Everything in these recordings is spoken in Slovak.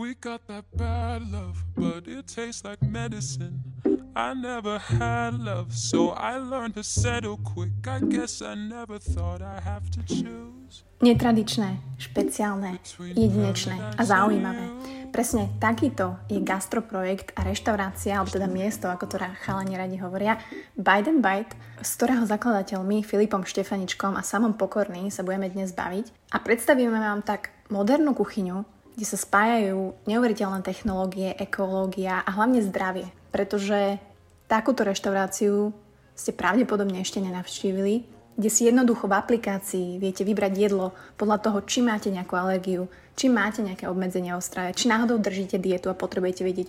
We got that bad love, but it tastes like medicine. I never had love, so I learned to settle quick. I guess I never thought I have to choose. Netradičné, špeciálne, jedinečné a zaujímavé. Presne takýto je gastroprojekt a reštaurácia, alebo teda miesto, ako to chalani radi hovoria, Bite and Bite, z ktorého zakladateľmi Filipom Štefaničkom a samom Pokorný sa budeme dnes baviť. A predstavíme vám tak modernú kuchyňu, kde sa spájajú neuveriteľné technológie, ekológia a hlavne zdravie. Pretože takúto reštauráciu ste pravdepodobne ešte nenavštívili, kde si jednoducho v aplikácii viete vybrať jedlo podľa toho, či máte nejakú alergiu, či máte nejaké obmedzenia o strave, či náhodou držíte dietu a potrebujete vedieť,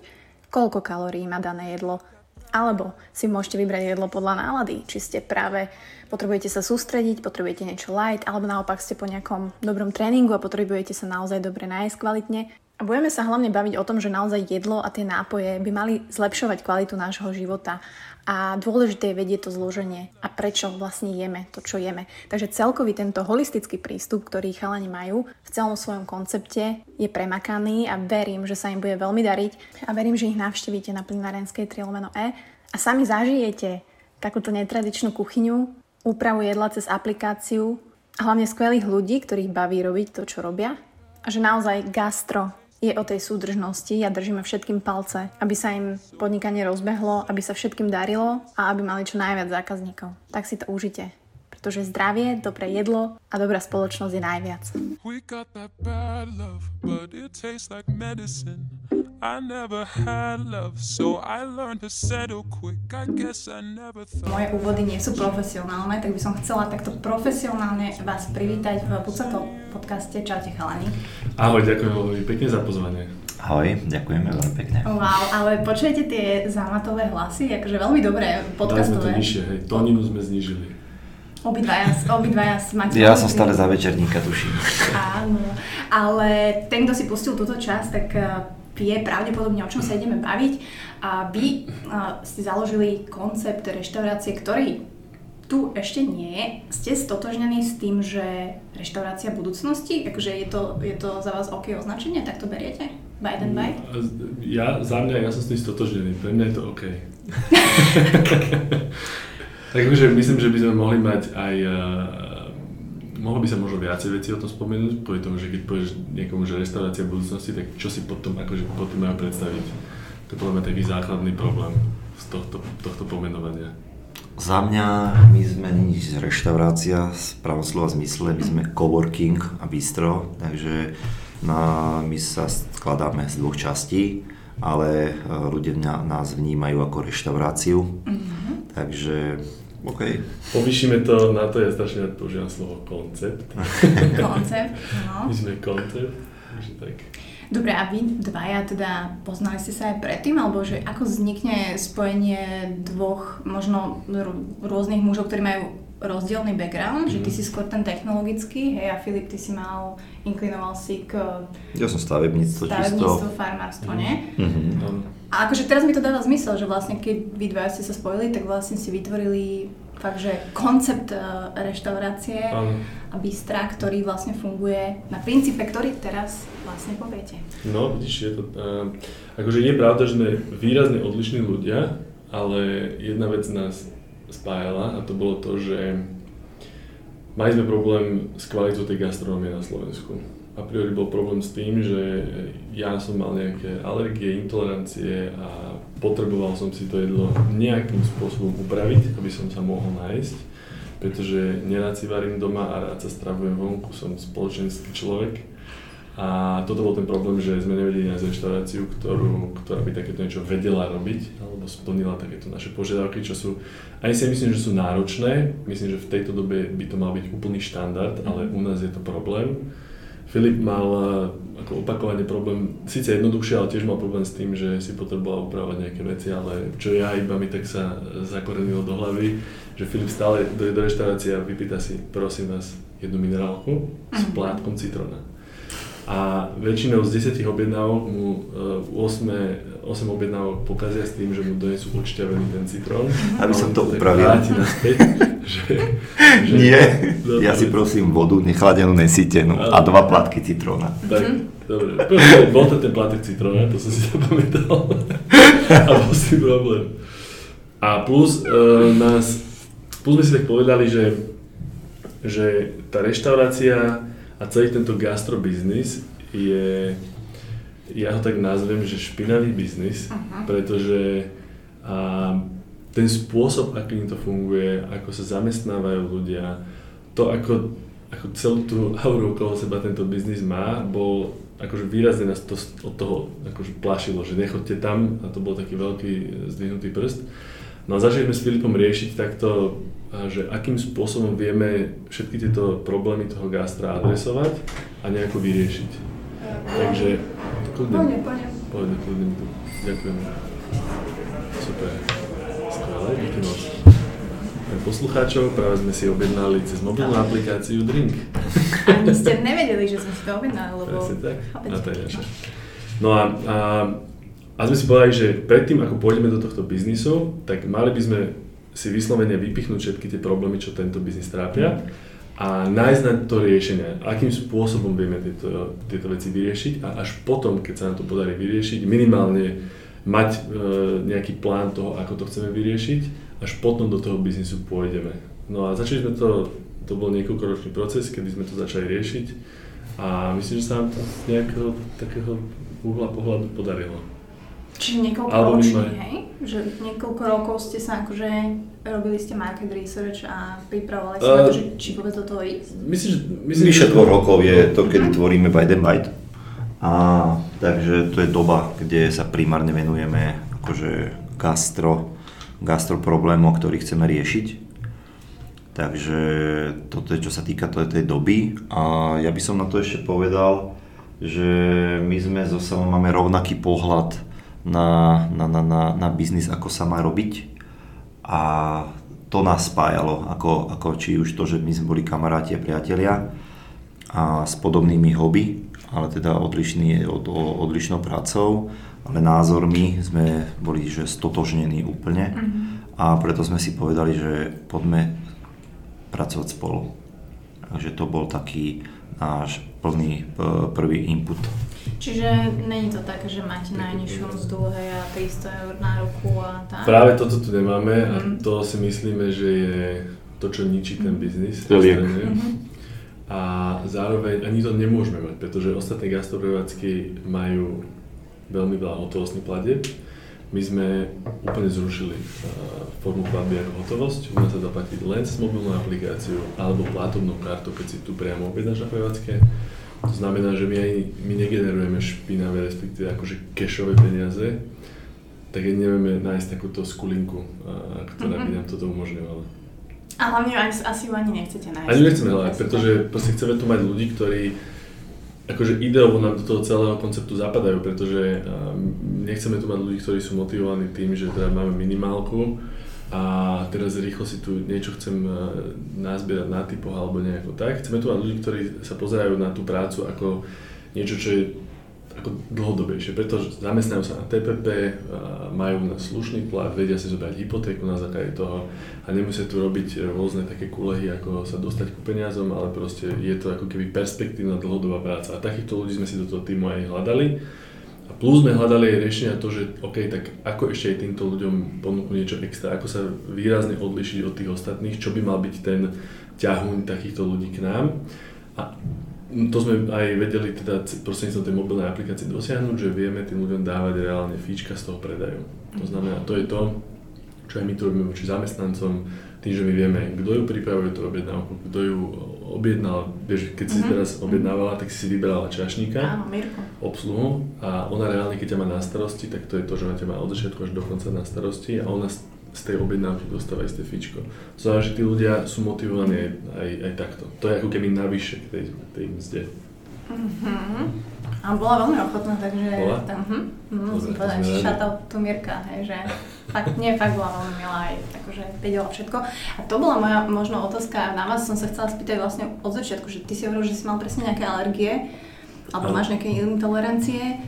koľko kalórií má dané jedlo, alebo si môžete vybrať jedlo podľa nálady, či ste práve potrebujete sa sústrediť, potrebujete niečo light, alebo naopak ste po nejakom dobrom tréningu a potrebujete sa naozaj dobre nájsť kvalitne. A budeme sa hlavne baviť o tom, že naozaj jedlo a tie nápoje by mali zlepšovať kvalitu nášho života. A dôležité je vedieť to zloženie a prečo vlastne jeme to, čo jeme. Takže celkový tento holistický prístup, ktorý chalani majú v celom svojom koncepte, je premakaný a verím, že sa im bude veľmi dariť a verím, že ich navštívite na plinarenskej 3 E a sami zažijete takúto netradičnú kuchyňu, úpravu jedla cez aplikáciu hlavne skvelých ľudí, ktorých baví robiť to, čo robia. A že naozaj gastro je o tej súdržnosti a držíme všetkým palce, aby sa im podnikanie rozbehlo, aby sa všetkým darilo a aby mali čo najviac zákazníkov. Tak si to užite pretože zdravie, dobré jedlo a dobrá spoločnosť je najviac. We got that bad love, but it tastes like medicine. I never had love, so I learned to settle quick. I guess I never thought... Moje úvody nie sú profesionálne, tak by som chcela takto profesionálne vás privítať v Pucato podcaste. Čaute chalani. Ahoj, ďakujem veľmi pekne za pozvanie. Ahoj, ďakujeme veľmi pekne. Wow, ale počujete tie zámatové hlasy, akože veľmi dobré podcastové. Dali sme to nižšie, hej, tóninu sme znížili. Obidvaja, obidvaja máte... Ja som stále za večerníka, tuším. Áno, ale ten, kto si pustil túto časť, tak eh, vie pravdepodobne, o čom sa ideme baviť. A vy uh, ste založili koncept reštaurácie, ktorý tu ešte nie je. Ste stotožnení s tým, že reštaurácia budúcnosti, akože je to, je to za vás OK označenie, tak to beriete? Bite and bite? Ja, za mňa, ja som s tým stotožnený, pre mňa je to OK. Takže myslím, že by sme mohli mať aj uh, mohlo by sa možno viacej veci o tom spomenúť, kvôli tomu, že keď povieš niekomu, že reštaurácia v budúcnosti, tak čo si potom, akože potom majú predstaviť? To je podľa mňa taký základný problém z tohto, tohto pomenovania. Za mňa my sme nič reštaurácia v pravom slova zmysle, my sme coworking a bistro, takže na, my sa skladáme z dvoch častí, ale e, ľudia nás vnímajú ako reštauráciu, mm-hmm. takže OK. Povýšime to, na to ja strašne rád používam slovo koncept. koncept, no. My sme koncept, takže tak. Dobre, a vy dvaja teda poznali ste sa aj predtým, alebo že ako vznikne spojenie dvoch možno rôznych mužov, ktorí majú rozdielný background, mm. že ty mhm. si skôr ten technologický, hej, a Filip, ty si mal, inklinoval si k... Ja som stavebníctvo, stavebníctvo, farmárstvo, mm. nie? Mm-hmm. A akože teraz mi to dáva zmysel, že vlastne keď vy dva ste sa spojili, tak vlastne si vytvorili fakt, že koncept uh, reštaurácie a bystra, ktorý vlastne funguje na princípe, ktorý teraz vlastne poviete. No, vidíš, je to, uh, akože je pravda, že sme výrazne odlišní ľudia, ale jedna vec nás spájala a to bolo to, že mali sme problém s kvalitou tej gastronómie na Slovensku. A priori bol problém s tým, že ja som mal nejaké alergie, intolerancie a potreboval som si to jedlo nejakým spôsobom upraviť, aby som sa mohol nájsť, pretože nerád si varím doma a rád sa stravujem vonku, som spoločenský človek a toto bol ten problém, že sme nevedeli nájsť reštauráciu, ktorú, ktorá by takéto niečo vedela robiť alebo splnila takéto naše požiadavky, čo sú, ani si myslím, že sú náročné, myslím, že v tejto dobe by to mal byť úplný štandard, ale u nás je to problém. Filip mal eh, ako opakovane problém, síce jednoduchšie, ale tiež mal problém s tým, že si potreboval upravovať nejaké veci, ale čo ja iba mi tak sa zakorenilo do hlavy, že Filip stále dojde do reštaurácie a vypýta si, prosím vás, jednu minerálku s mhm. plátkom citrona. A väčšinou z 10 objednávok mu eh, 8 on som objednal pokazia s tým, že mu donesú odšťavený ten citrón. Aby som to upravil. Vráti naspäť, že, že... Nie, dobre. ja si prosím vodu nechladenú, nesítenú a dva platky citróna. Tak, mhm. dobre. Bol to ten platek citróna, to som si zapamätal. a bol si problém. A plus e, nás, plus sme si tak povedali, že, že tá reštaurácia a celý tento gastrobiznis je ja ho tak nazvem, že špinavý biznis, uh-huh. pretože a, ten spôsob, akým to funguje, ako sa zamestnávajú ľudia, to ako, ako celú tú auru okolo seba tento biznis má, bol akože výrazne nás to od toho akože plašilo, že nechoďte tam a to bol taký veľký zdvihnutý prst. No a začali sme s Filipom riešiť takto že akým spôsobom vieme všetky tieto problémy toho gastra adresovať a nejako vyriešiť. Takže kľudne, poďme, kľudne, ďakujem. Super, skvelé, díky moc. Poslucháčov, práve sme si objednali cez mobilnú aplikáciu Drink. Ani ste nevedeli, že sme si to objednali, lebo... Presne tak, a to je naše. No a, a, a sme si povedali, že predtým, ako pôjdeme do tohto biznisu, tak mali by sme si vyslovene vypichnúť všetky tie problémy, čo tento biznis trápia a nájsť na to riešenie, akým spôsobom vieme tieto, tieto veci vyriešiť a až potom, keď sa nám to podarí vyriešiť, minimálne mať e, nejaký plán toho, ako to chceme vyriešiť, až potom do toho biznisu pôjdeme. No a začali sme to, to bol niekoľkoročný proces, kedy sme to začali riešiť a myslím, že sa nám to z nejakého takého uhla pohľadu podarilo. Čiže niekoľko ročí, hej? Že niekoľko rokov ste sa akože robili ste market research a pripravovali ste uh, na to, že či vôbec do toho ísť? Myslím, že... Myslím, Vyše dvoch rokov je to, kedy uh-huh. tvoríme Bite and Bite. A takže to je doba, kde sa primárne venujeme akože gastro, gastro problémov, ktorý chceme riešiť. Takže toto je, čo sa týka tej doby. A ja by som na to ešte povedal, že my sme so máme rovnaký pohľad na, na, na, na, na biznis, ako sa má robiť. A to nás spájalo, ako, ako či už to, že my sme boli kamaráti a priatelia a s podobnými hobby, ale teda odlišný, od, odlišnou prácou, ale názormi sme boli že stotožnení úplne mm-hmm. a preto sme si povedali, že poďme pracovať spolu. Takže to bol taký náš plný prvý input. Čiže není to tak, že máte najnižšiu mzdu hej, a 300 eur na roku a tak? Práve toto tu nemáme a mhm. to si myslíme, že je to, čo ničí ten mhm. biznis. Mm-hmm. A zároveň ani to nemôžeme mať, pretože ostatné gastroprevádzky majú veľmi veľa hotovostných platieb. My sme úplne zrušili uh, formu platby ako hotovosť. U nás sa dá platiť len cez mobilnú aplikáciu alebo platobnou kartou, keď si tu priamo objednáš na prevádzke to znamená, že my, aj, my negenerujeme špinavé, respektíve akože cashové peniaze, tak aj nevieme nájsť takúto skulinku, ktorá by mhm. nám toto umožňovala. A hlavne asi ju ani nechcete nájsť. Ani nechceme hľadať, pretože proste chceme tu mať ľudí, ktorí akože ideovo nám do toho celého konceptu zapadajú, pretože nechceme tu mať ľudí, ktorí sú motivovaní tým, že teda máme minimálku, a teraz rýchlo si tu niečo chcem e, nazbierať na typoch alebo nejako tak. Chceme tu mať ľudí, ktorí sa pozerajú na tú prácu ako niečo, čo je ako dlhodobejšie, pretože zamestnajú sa na TPP, majú na slušný plat, vedia si zobrať hypotéku na základe toho a nemusia tu robiť rôzne také kulehy, ako sa dostať ku peniazom, ale proste je to ako keby perspektívna dlhodobá práca. A takýchto ľudí sme si do toho týmu aj hľadali a plus sme hľadali aj riešenia to, že OK, tak ako ešte aj týmto ľuďom ponúknuť niečo extra, ako sa výrazne odlišiť od tých ostatných, čo by mal byť ten ťahuň takýchto ľudí k nám. A to sme aj vedeli teda prostredníctvom tej mobilnej aplikácie dosiahnuť, že vieme tým ľuďom dávať reálne fíčka z toho predaju. To znamená, to je to, čo aj my tu robíme voči zamestnancom, tým, že my vieme, kto ju pripravuje tú objednávku, kto ju objednal, vieš, keď si mm-hmm. teraz objednávala, tak si si vyberala čašníka, Áno, obsluhu a ona reálne, keď ťa má na starosti, tak to je to, že ona ťa má od začiatku až do konca na starosti a ona z tej objednávky dostáva isté fičko. Znamená, že tí ľudia sú motivovaní aj, aj, aj takto. To je ako keby navyše k tej, tej mzde. Mm-hmm. A bola veľmi ochotná, takže bola? tam, hm, musím povedať, šatal tu Mirka, hej, že fakt, nie, fakt bola veľmi milá aj akože vedela všetko. A to bola moja možno otázka na vás, som sa chcela spýtať vlastne od začiatku, že ty si hovoril, že si mal presne nejaké alergie. Alebo máš nejaké intolerancie?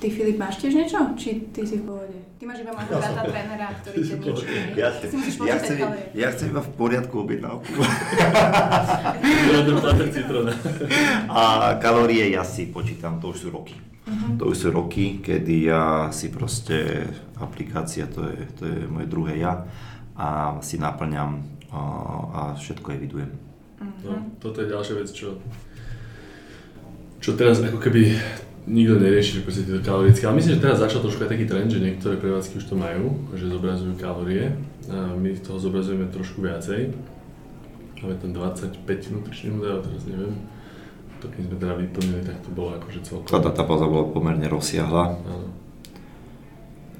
Ty, Filip, máš tiež niečo? Či ty si v pohode? Ty máš iba môjho brata trénera, ktorý ťa ničí. Ja, Ty si musíš ja, chcem, ja chcem iba v poriadku objednávku. A kalórie ja si počítam, to už sú roky. To už sú roky, kedy ja si proste, aplikácia to je, to je moje druhé ja a si naplňam a, a všetko evidujem. No, toto je ďalšia vec, čo, čo teraz ako keby nikto nerieši, že proste tieto kalorické. Ale myslím, že teraz začal trošku aj taký trend, že niektoré prevádzky už to majú, že zobrazujú kalórie. A my toho zobrazujeme trošku viacej. Máme tam 25 nutričných údajov, teraz neviem. To keď sme teda vyplnili, tak to bolo akože celkom. Tá databáza bola pomerne rozsiahla. Áno.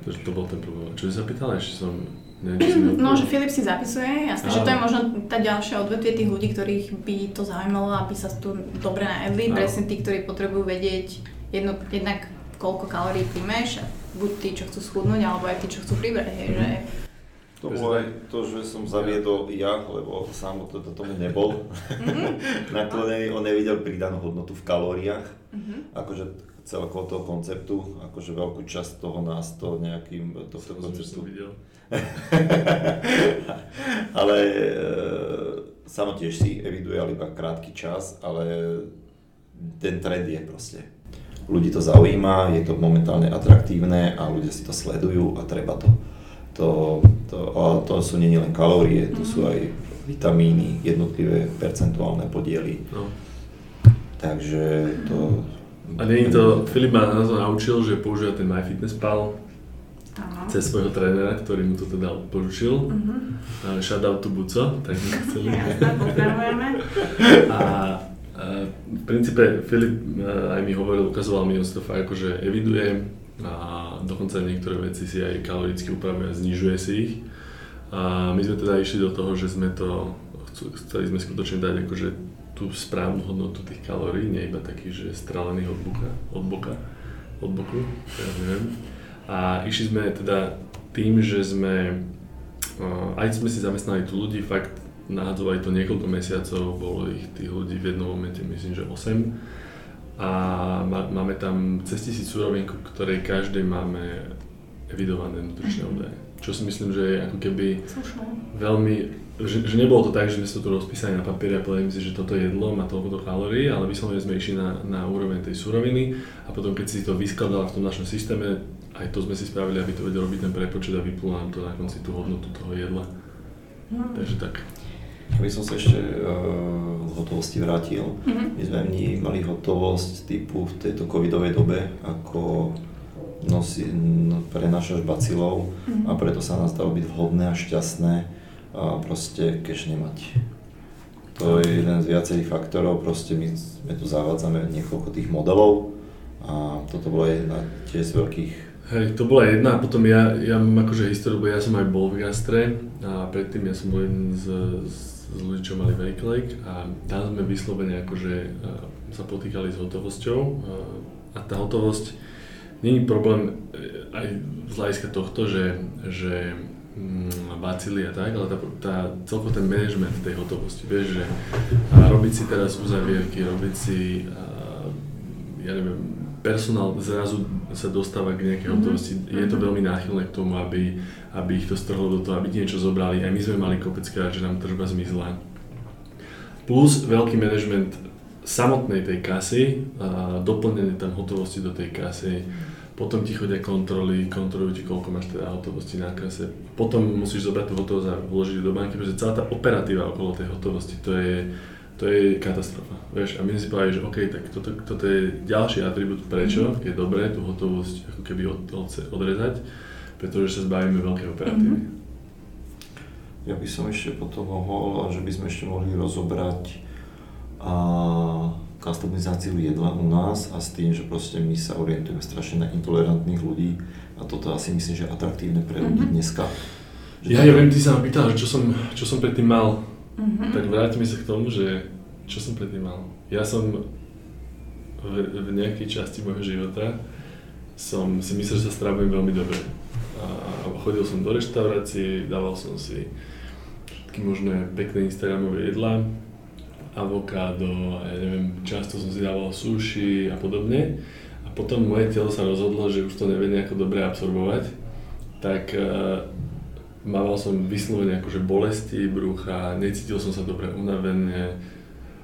Takže to bol ten problém. Čo si sa pýtala, ešte som... No, že Filip si zapisuje, jasné, že to je možno tá ďalšia odvetvie tých ľudí, ktorých by to zaujímalo, aby sa tu dobre najedli, presne tí, ktorí potrebujú vedieť jedno, jednak koľko kalórií príjmeš, a buď tí, čo chcú schudnúť, alebo aj tí, čo chcú pribrať, hej, že To bolo aj to, že som zaviedol ja, lebo sám to, to tomu nebol naklonený, on nevidel pridanú hodnotu v kalóriách, akože celkovo toho konceptu, akože veľkú časť toho nás to nejakým tohto konceptu. videl. ale e, samo tiež si eviduje ale iba krátky čas, ale ten trend je proste. Ľudí to zaujíma, je to momentálne atraktívne a ľudia si to sledujú a treba to. To, to, a to sú nie len kalórie, to sú aj vitamíny, jednotlivé percentuálne podiely. No. Takže to... A nie to, Filip ma na to naučil, že používa ten MyFitnessPal cez svojho trénera, ktorý mu to teda odporučil. Uh-huh. Shoutout to Buco, tak my chceli. Jasné, pozdravujeme. A v princípe Filip e, aj mi hovoril, ukazoval mi, fakt akože eviduje a dokonca niektoré veci si aj kaloricky upravuje a znižuje si ich. A my sme teda išli do toho, že sme to, chceli sme skutočne dať akože tú správnu hodnotu tých kalórií, nie iba taký, že strelených od boka, od boka, od boku, teraz neviem. A išli sme teda tým, že sme, uh, aj sme si zamestnali tu ľudí, fakt nahádzovali to niekoľko mesiacov, bolo ich tých ľudí v jednom momente myslím, že 8. A má, máme tam cez tisíc súrovín, ku ktorej každej máme evidované nutričné údaje. Čo si myslím, že je ako keby Slušné. veľmi, že, že nebolo to tak, že sme sa to tu rozpísali na papieri a povedali si, že toto jedlo má toľko kalórií, ale vyslovene sme išli na, na úroveň tej suroviny a potom keď si to vyskladala v tom našom systéme, aj to sme si spravili, aby to vedel robiť ten prepočet a vyplulo nám to na konci tú hodnotu toho jedla. Takže tak. By som sa ešte uh, k hotovosti vrátil. My sme vnímali hotovosť typu v tejto covidovej dobe ako nosi, no, prenášaš bacilov a preto sa nás dalo byť vhodné a šťastné a proste cash nemať. To je jeden z viacerých faktorov, proste my sme tu zavádzame niekoľko tých modelov a toto bola jedna tiež z veľkých Hej, to bola jedna a potom ja, ja mám akože históriu, lebo ja som aj bol v gastre a predtým ja som bol jeden z, z ľudí, čo mali Wake Lake a tam sme vyslovene akože uh, sa potýkali s hotovosťou uh, a tá hotovosť není problém eh, aj z hľadiska tohto, že, že mm, bacily a tak, ale tá, tá, celkovo ten management tej hotovosti, vieš, že a robiť si teraz uzavierky, robiť si, a, ja neviem, personál zrazu sa dostáva k nejakej hotovosti, je to veľmi náchylné k tomu, aby, aby ich to strhlo do toho, aby niečo zobrali, aj my sme mali kopeckrát, že nám tržba zmizla. Plus veľký management samotnej tej kasy, a doplnenie tam hotovosti do tej kasy, potom ti chodia kontroly, kontrolujú ti, koľko máš teda hotovosti na kase. Potom musíš zobrať tú hotovosť a vložiť do banky, pretože celá tá operatíva okolo tej hotovosti, to je, to je katastrofa. Vieš, a my si povedali, že OK, tak toto, toto je ďalší atribút, prečo je dobré tú hotovosť ako keby od, od, odrezať, pretože sa zbavíme veľkej operatívy. Ja by som ešte potom mohol, že by sme ešte mohli rozobrať a, customizáciu jedla u nás a s tým, že proste my sa orientujeme strašne na intolerantných ľudí a toto asi myslím, že je atraktívne pre ľudí dneska. Že Ja, to- ja viem, ty sa ma pýtal, že čo som, čo som predtým mal. Tak vráťme sa k tomu, že čo som predtým mal. Ja som v, v nejakej časti môjho života som si myslel, že sa stravujem veľmi dobre. A chodil som do reštaurácií, dával som si všetky možné pekné Instagramové jedlá. avokádo, ja neviem, často som si dával sushi a podobne. A potom moje telo sa rozhodlo, že už to nevie nejako dobre absorbovať, tak uh, mával som vyslovene akože bolesti brucha, necítil som sa dobre unavene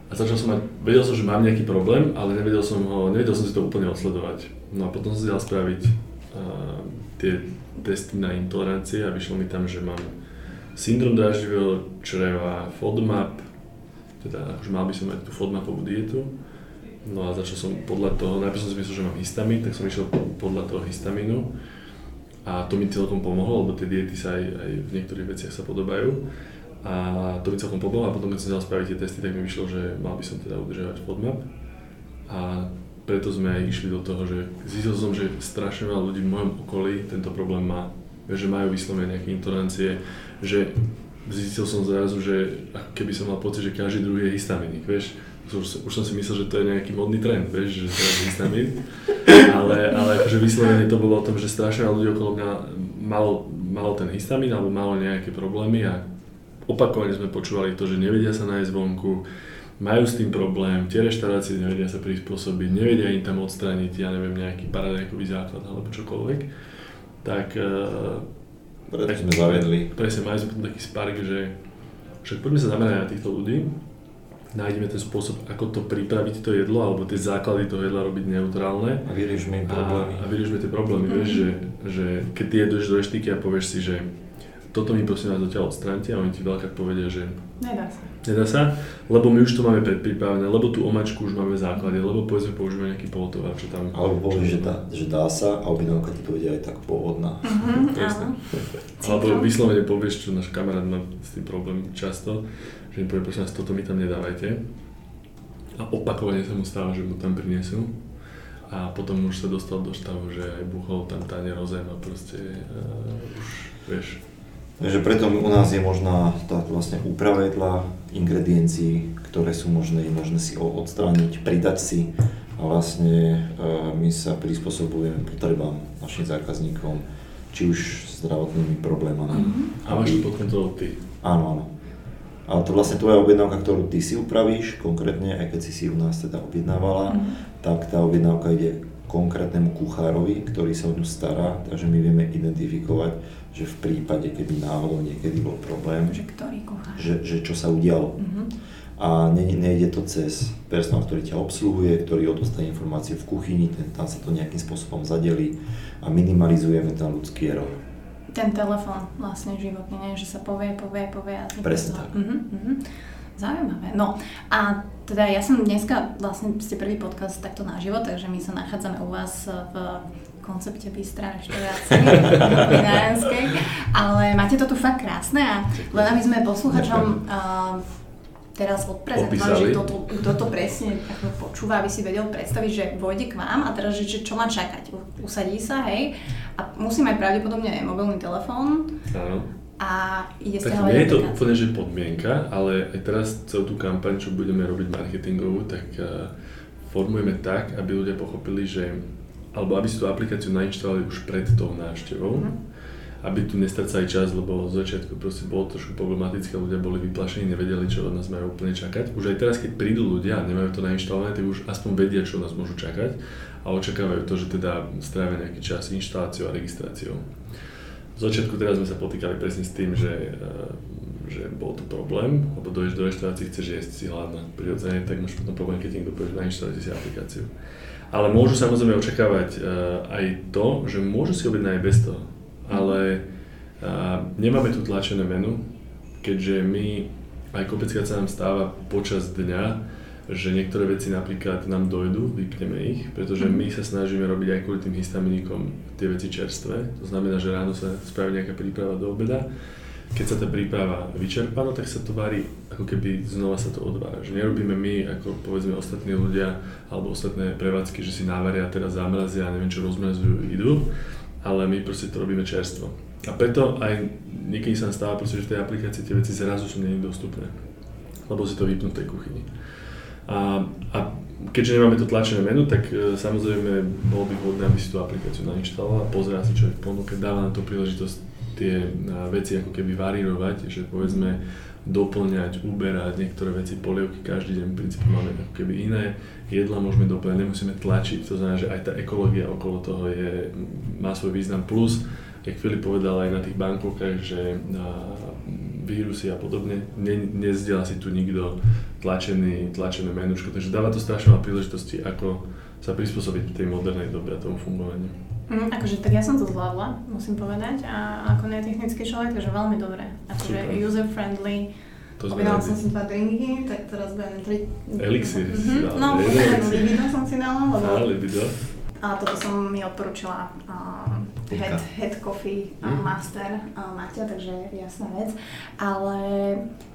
a začal som mať, vedel som, že mám nejaký problém, ale nevedel som ho, nevedel som si to úplne odsledovať. No a potom som si dal spraviť uh, tie testy na intolerancie a vyšlo mi tam, že mám syndrom dráždivého čreva, FODMAP, teda akože mal by som mať tú FODMAPovú dietu. No a začal som podľa toho, najprv som si myslel, že mám histamín, tak som išiel podľa toho histamínu. A to mi celkom pomohlo, lebo tie diety sa aj, aj v niektorých veciach sa podobajú. A to mi celkom pomohlo a potom keď som dal spraviť tie testy, tak mi vyšlo, že mal by som teda udržiavať FODMAP. A preto sme aj išli do toho, že zistil som, že strašne veľa ľudí v mojom okolí tento problém má. Že majú vyslovene nejaké intolerancie, že zistil som zrazu, že keby som mal pocit, že každý druhý je histaminik, vieš. Už, už som si myslel, že to je nejaký modný trend, vieš, že je histamin. Ale, ale akože vyslovene to bolo o tom, že strašne veľa ľudí okolo mňa malo, malo ten histamin alebo malo nejaké problémy a opakovane sme počúvali to, že nevedia sa nájsť vonku, majú s tým problém, tie reštaurácie nevedia sa prispôsobiť, nevedia im tam odstrániť, ja neviem, nejaký paradajkový základ alebo čokoľvek, tak... Uh, Preto sme zavedli. Presne, mali sme taký spark, že však poďme sa zamerať na týchto ľudí, nájdeme ten spôsob, ako to pripraviť to jedlo, alebo tie základy toho jedla robiť neutrálne. A vyriešme im problémy. A, a vyriešme tie problémy, mm-hmm. vieš, že, že keď ty jedeš do reštiky a povieš si, že toto mi prosím vás zatiaľ odstránte a oni ti veľká povedia, že nedá sa. Nedá sa, lebo my už to máme predpripravené, lebo tú omačku už máme v základe, lebo povedzme používame nejaký polotovar, čo tam... Alebo povieš, že dá, že dá sa a objednávka ti povedia aj tak pôvodná. Mm-hmm, Alebo vyslovene povieš, čo náš kamarát má s tým problém často, že mi povie, prosím vás, toto mi tam nedávajte. A opakovane sa mu stáva, že mu tam prinesú a potom už sa dostal do stavu, že aj buchol tam tanier o zem a proste uh, už, vieš, Takže preto u nás je možná tá vlastne úprava jedla, ingrediencií, ktoré sú možné, možné si odstrániť, pridať si a vlastne e, my sa prispôsobujeme potrebám našim zákazníkom, či už zdravotnými problémami. Mm-hmm. A máš to pod kontrolou ty. Áno, áno. Ale to vlastne tvoja objednávka, ktorú ty si upravíš, konkrétne, aj keď si si u nás teda objednávala, mm-hmm. tak tá objednávka ide konkrétnemu kuchárovi, ktorý sa o ňu stará, takže my vieme identifikovať, že v prípade, keby náhodou niekedy bol problém, že, ktorý kuchár? že, že čo sa udialo. Uh-huh. A ne, nejde to cez personál, ktorý ťa obsluhuje, ktorý odostane informácie v kuchyni, ten, tam sa to nejakým spôsobom zadelí a minimalizujeme ten ľudský error. Ten telefón vlastne životný, nie? že sa povie, povie, povie. A Presne tak. Uh-huh, uh-huh. Zaujímavé. No a teda ja som dneska, vlastne ste prvý podcast takto naživo, takže my sa nachádzame u vás v koncepte bystra reštaurácie ale máte to tu fakt krásne a len aby sme posluchačom uh, teraz odprezentovali, že kto to, kto to presne ako počúva, aby si vedel predstaviť, že vojde k vám a teraz, že čo má čakať. Usadí sa, hej, a musí mať pravdepodobne mobilný telefón. Áno. a ide tak nie je to úplne, že podmienka, ale aj teraz celú tú kampaň, čo budeme robiť marketingovú, tak uh, formujeme tak, aby ľudia pochopili, že alebo aby si tú aplikáciu nainštalovali už pred tou návštevou, mm. aby tu nestracali čas, lebo z začiatku proste bolo trošku problematické, ľudia boli vyplašení, nevedeli, čo od nás majú úplne čakať. Už aj teraz, keď prídu ľudia a nemajú to nainštalované, tak už aspoň vedia, čo nás môžu čakať a očakávajú to, že teda strávia nejaký čas inštaláciou a registráciou. V začiatku teraz sme sa potýkali presne s tým, že, eh, že bol to problém, lebo dojdeš do reštaurácie, chceš jesť si hladná prirodzene, tak máš potom problém, keď niekto povie, nainštalujte si aplikáciu. Ale môžu samozrejme očakávať uh, aj to, že môžu si objednať aj bez toho. Ale uh, nemáme tu tlačené menu, keďže my, aj kopeckrát sa nám stáva počas dňa, že niektoré veci napríklad nám dojdu, vypneme ich, pretože my sa snažíme robiť aj kvôli tým histaminikom tie veci čerstvé. To znamená, že ráno sa spraví nejaká príprava do obeda. Keď sa tá príprava vyčerpá, no, tak sa to varí, ako keby znova sa to odvára. Že nerobíme my, ako povedzme ostatní ľudia, alebo ostatné prevádzky, že si návaria, teraz zamrazia neviem čo rozmrazujú, idú, ale my proste to robíme čerstvo. A preto aj niekedy sa stáva proste, že v tej aplikácii tie veci zrazu sú není dostupné, lebo si to vypnú v tej kuchyni. A, a keďže nemáme to tlačené menu, tak e, samozrejme bolo by vhodné, aby si tú aplikáciu nainštalovala, pozerá si, čo ponuke, dáva na to príležitosť tie veci ako keby varírovať, že povedzme doplňať, uberať niektoré veci, polievky každý deň v princípe máme ako keby iné jedla môžeme doplňať, nemusíme tlačiť, to znamená, že aj tá ekológia okolo toho je, má svoj význam plus, jak Filip povedal aj na tých bankovkách, že vírusy a podobne, ne, nezdiela si tu nikto tlačený, tlačené menučko, takže dáva to strašne príležitosti, ako sa prispôsobiť tej modernej dobe a tomu fungovaniu. Mm, akože tak ja som to zvládla, musím povedať, a ako netechnický človek, takže veľmi dobre. Akože user-friendly, to Objednala som si dva drinky, tak teraz budem tri... Elixir mm-hmm. si dala. No, libido som si dala, lebo... Á, libido. A toto som mi odporúčila uh, head, head Coffee uh, Master uh, Maťa, takže jasná vec. Ale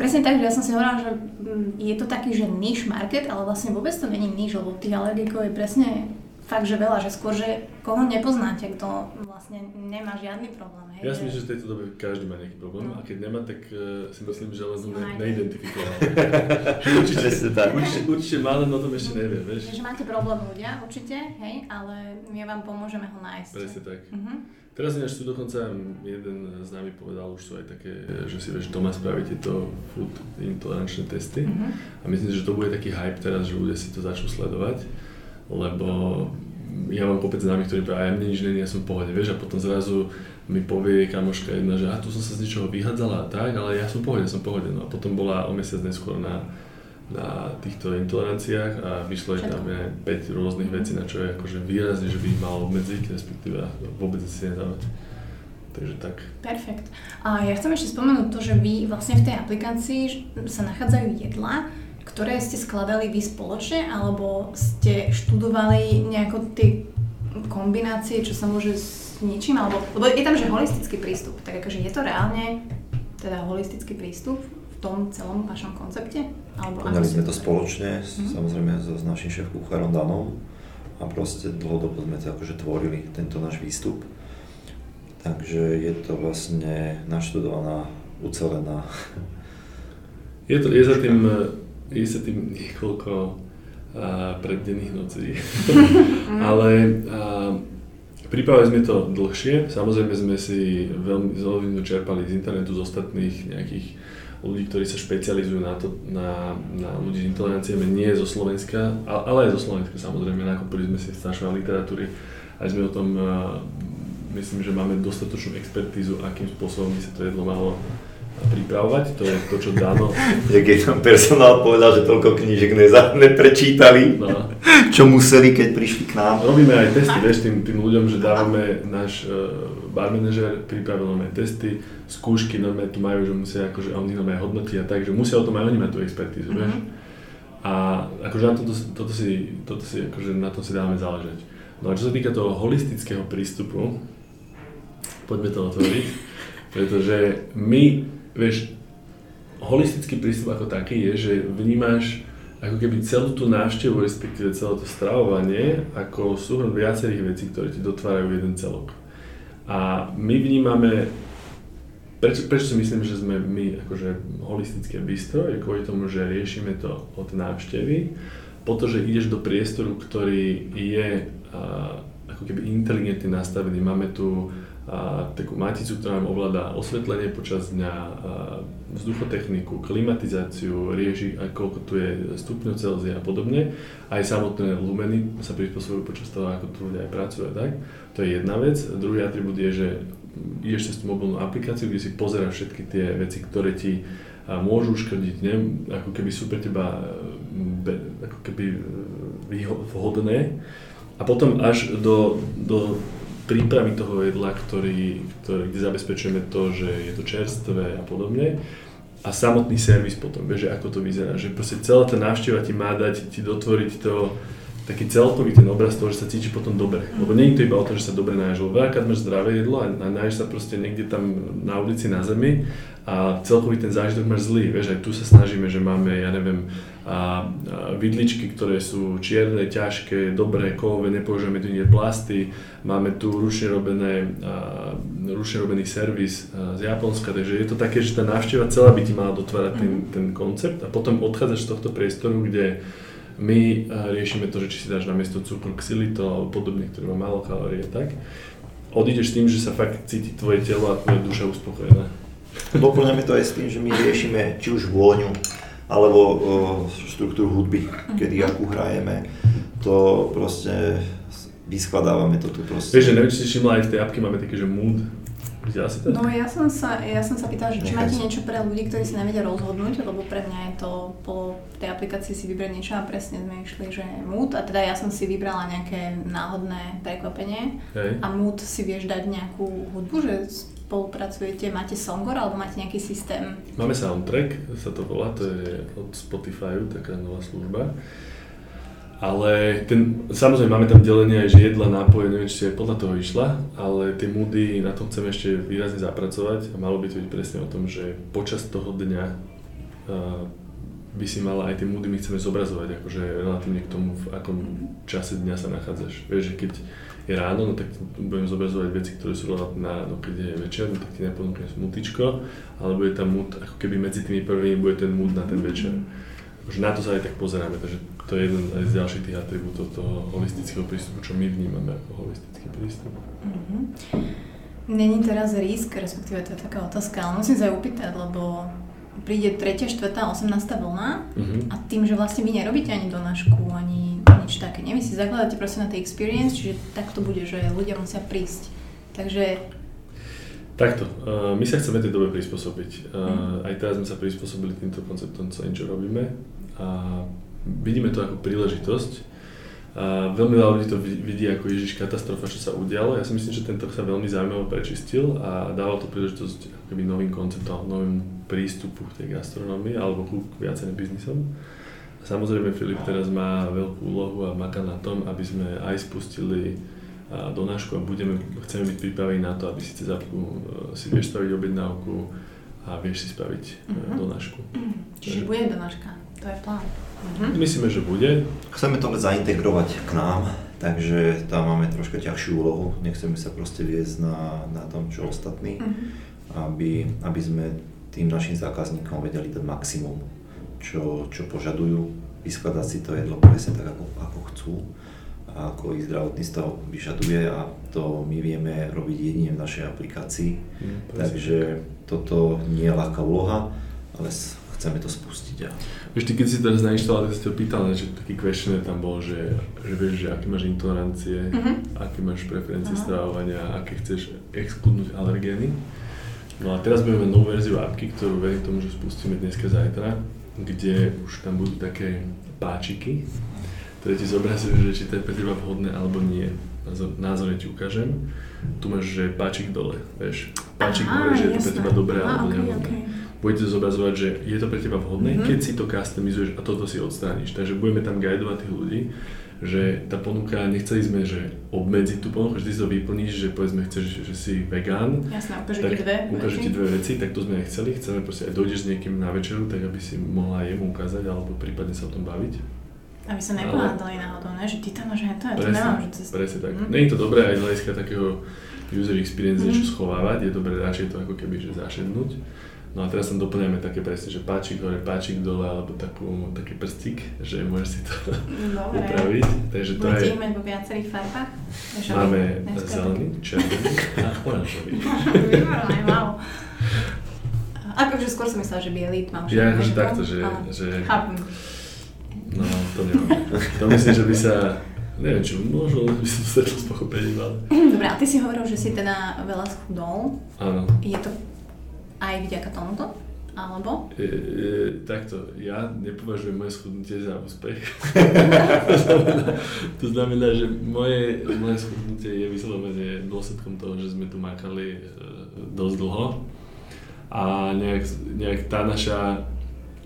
presne tak, že ja som si hovorila, že um, je to taký, že niche market, ale vlastne vôbec to není niche, lebo tých alergikov je presne fakt, že veľa, že skôr, že koho nepoznáte, kto vlastne nemá žiadny problém. Hej, ja si myslím, že v tejto dobe každý má nejaký problém no. a keď nemá, tak uh, si myslím, že len ne, neidentifikoval. určite, tak. určite, určite má, len o tom ešte nevie, vieš. Takže máte problém ľudia, určite, hej, ale my vám pomôžeme ho nájsť. Presne tak. Uh-huh. Teraz ináč tu dokonca jeden z nami povedal, už sú aj také, že si vieš doma spraviť tieto food intolerančné testy uh-huh. a myslím si, že to bude taký hype teraz, že ľudia si to začnú sledovať lebo ja mám kopec známych, ktorí povedia, ja mne nič není, ja som v pohode, vieš, a potom zrazu mi povie kamoška jedna, že a tu som sa z ničoho vyhádzala a tak, ale ja som v pohode, som v pohode. No a potom bola o mesiac neskôr na, na týchto intoleranciách a vyšlo je tam aj 5 rôznych vecí, na čo je akože výrazne, že by ich mal obmedziť, respektíve vôbec si nedávať. Takže tak. Perfekt. A ja chcem ešte spomenúť to, že vy vlastne v tej aplikácii sa nachádzajú jedlá, ktoré ste skladali vy spoločne, alebo ste študovali nejako tie kombinácie, čo sa môže s ničím, alebo, lebo je tam, že holistický prístup, tak akože je to reálne teda holistický prístup v tom celom vašom koncepte? Alebo Konali sme to spoločne, mm-hmm. samozrejme so, s našim šéf kuchárom Danom a proste dlhodobo sme to akože tvorili, tento náš výstup. Takže je to vlastne naštudovaná, ucelená. Je, to, je za tým je sa tým niekoľko uh, preddenných nocí, ale uh, pripravili sme to dlhšie, samozrejme sme si veľmi, veľmi čerpali z internetu, z ostatných nejakých ľudí, ktorí sa špecializujú na, to, na, na ľudí s intoleranciami, nie zo Slovenska, ale aj zo Slovenska samozrejme, nakopili sme si strašne literatúry, aj sme o tom, uh, myslím, že máme dostatočnú expertízu, akým spôsobom by sa to jedlo malo pripravovať, to je to, čo Dano... Keď tam personál povedal, že toľko knížek neza, neprečítali, no. čo museli, keď prišli k nám. Robíme aj testy, vieš, tým, tým ľuďom, že dávame, náš uh, bar manažer pripravil nové testy, skúšky normálne tu majú, že musia, akože oni normálne hodnotia tak, že musia o tom aj oni mať tú expertízu, mm-hmm. vieš. A akože na toto, toto si, toto si, akože na to si dávame záležať. No a čo sa týka toho holistického prístupu, poďme to otvoriť, pretože my vieš, holistický prístup ako taký je, že vnímaš ako keby celú tú návštevu, respektíve celé to stravovanie, ako súhrn viacerých vecí, ktoré ti dotvárajú jeden celok. A my vnímame, prečo, prečo si myslím, že sme my akože holistické bistro, je kvôli tomu, že riešime to od návštevy, po to, že ideš do priestoru, ktorý je a, ako keby inteligentne nastavený. Máme tu a takú maticu, ktorá nám ovláda osvetlenie počas dňa, vzduchotechniku, klimatizáciu, rieši aj koľko tu je stupňov Celzia a podobne. Aj samotné lumeny sa prispôsobujú počas toho, ako tu ľudia aj pracujú a tak. To je jedna vec. Druhý atribút je, že ideš cez tú mobilnú aplikáciu, kde si pozeráš všetky tie veci, ktoré ti môžu škodiť, ne? ako keby sú pre teba ako keby vhodné. A potom až do, do prípravy toho jedla, ktorý, ktorý, kde zabezpečujeme to, že je to čerstvé a podobne. A samotný servis potom, vieš, ako to vyzerá, že proste celá tá návšteva ti má dať, ti dotvoriť to, taký celkový ten obraz toho, že sa cíti potom dobre. Lebo nie je to iba o tom, že sa dobre náješ, lebo veľakrát máš zdravé jedlo a náješ sa proste niekde tam na ulici na zemi a celkový ten zážitok máš zlý. Vieš, aj tu sa snažíme, že máme, ja neviem, a, a vidličky, ktoré sú čierne, ťažké, dobré, kovové, nepoužívame tu nie plasty, máme tu ručne, robené, a, ručne robený servis a, z Japonska, takže je to také, že tá návšteva celá by ti mala dotvárať ten, mhm. ten koncept a potom odchádzaš z tohto priestoru, kde my riešime to, že či si dáš na miesto cukru xylitol alebo podobne, ktorý má málo kalórií tak. odídeš s tým, že sa fakt cíti tvoje telo a tvoja duša uspokojená. Doplňame to aj s tým, že my riešime či už vôňu, alebo o, štruktúru hudby, kedy akú hrajeme. To proste vyskladávame to tu proste. Vieš, že neviem, či si všimla, aj v tej apke máme také, že mood. No ja som sa, ja som sa pýtala, že či máte niečo pre ľudí, ktorí si nevedia rozhodnúť, lebo pre mňa je to po tej aplikácii si vybrať niečo a presne sme išli, že mood a teda ja som si vybrala nejaké náhodné prekvapenie Hej. a mood si vieš dať nejakú hudbu, že spolupracujete, máte Songor alebo máte nejaký systém? Máme soundtrack, sa to volá, to je od Spotify, taká nová služba. Ale ten, samozrejme máme tam delenie aj, že jedla, nápoje, neviem, či si aj podľa toho išla, ale tie moody, na tom chceme ešte výrazne zapracovať a malo by to byť presne o tom, že počas toho dňa uh, by si mala aj tie moody, my chceme zobrazovať, akože relatívne k tomu, v akom čase dňa sa nachádzaš. Vieš, že keď je ráno, no tak budem zobrazovať veci, ktoré sú relatívne na, no keď je večer, no tak ti neponúknem smutičko, ale bude tam mood, ako keby medzi tými prvými bude ten mood na ten večer. Akože na to sa aj tak pozeráme, takže to je jeden aj z ďalších tých atribútov toho holistického prístupu, čo my vnímame ako holistický prístup. Mm-hmm. Není teraz risk, respektíve to je taká otázka, ale musím sa upýtať, lebo príde 3., 4., 18. vlna Mhm. a tým, že vlastne vy nerobíte ani donášku, ani nič také, nie? Vy si zakladáte proste na tej experience, čiže tak to bude, že ľudia musia prísť. Takže Takto, my sa chceme tej dobe prispôsobiť. Mhm. aj teraz sme sa prispôsobili týmto konceptom, co čo robíme a vidíme to ako príležitosť. A veľmi veľa ľudí to vi- vidí ako Ježiš katastrofa, čo sa udialo. Ja si myslím, že tento sa veľmi zaujímavo prečistil a dával to príležitosť ako keby novým konceptom, novým prístupu k tej gastronómii alebo ku viacerým biznisom. A samozrejme Filip teraz má veľkú úlohu a maká na tom, aby sme aj spustili donášku a budeme, chceme byť pripravení na to, aby si cez apku e, si vieš spraviť objednávku a vieš si spraviť Mhm. uh donášku. čiže bude donáška, to je plán. Mhm. Myslíme, že bude. Chceme to zaintegrovať k nám, takže tam máme troška ťažšiu úlohu. Nechceme sa proste viesť na, na tom, čo ostatní, Mhm. aby, aby sme tým našim zákazníkom vedeli dať maximum, čo, čo požadujú, vyskladať si to jedlo presne tak, ako, ako chcú a ako ich zdravotný stav vyžaduje a to my vieme robiť jedine v našej aplikácii. Presne. Takže toto nie je ľahká úloha, ale chceme to spustiť. A Vieš, ty keď si teraz nainštaloval, tak si to pýtal, že taký questionnaire tam bol, že, že vieš, že aké máš intolerancie, Mhm. aké máš preferencie Aha. stravovania, aké chceš exkludnúť alergény. No a teraz budeme mať novú verziu apky, ktorú verím tomu, že spustíme dneska zajtra, kde už tam budú také páčiky, ktoré ti zobrazujú, že či to je pre teba vhodné alebo nie. Názor, názorne ti ukážem. Tu máš, že páčik dole, vieš. Páčik hore, že je to pre teba dobré alebo nevhodné. okej. Budete zobrazovať, že je to pre teba vhodné, Mhm. keď si to customizuješ a toto si odstrániš. Takže budeme tam guidovať tých ľudí, že tá ponuka, nechceli sme, že obmedziť tú ponuku, že ty si to vyplníš, že povedzme chceš, že si vegán, Jasné, ukážu ti dve ukážu veci. ti dve veci, tak to sme nechceli. Chceme proste aj dojdeš s niekým na večeru, tak aby si mohla jemu ukázať alebo prípadne sa o tom baviť. Aby sa nepohádali náhodou, ne? že ty tam máš aj to, ja to nemám, že cez... presne tak. Nie je to dobré aj z hľadiska takého user experience Mhm. niečo schovávať, je dobré radšej to ako keby že zašednúť. No a teraz tam doplňame také presne, že páčik hore, páčik dole, alebo takú, taký prstík, že môžeš si to Dobre. upraviť. Takže to Budete je, mať vo viacerých farbách? Aby- máme zelený, červený a oranžový. taký- Výborné, wow. Akože skôr som myslela, že bielý mám Ja akože že takto, to- že, ale že Chápem. no to nemám. To myslím, že by sa, neviem či možno by som stretol s pochopením, ale Dobre, a ty si hovoril, že si teda veľa schudol. áno. Je to aj vďaka tomuto? Alebo? E, e, takto, ja nepovažujem moje schudnutie za úspech. to, znamená, to znamená, že moje, moje schudnutie je vyslovene dôsledkom toho, že sme tu makali e, dosť dlho a nejak, nejak tá naša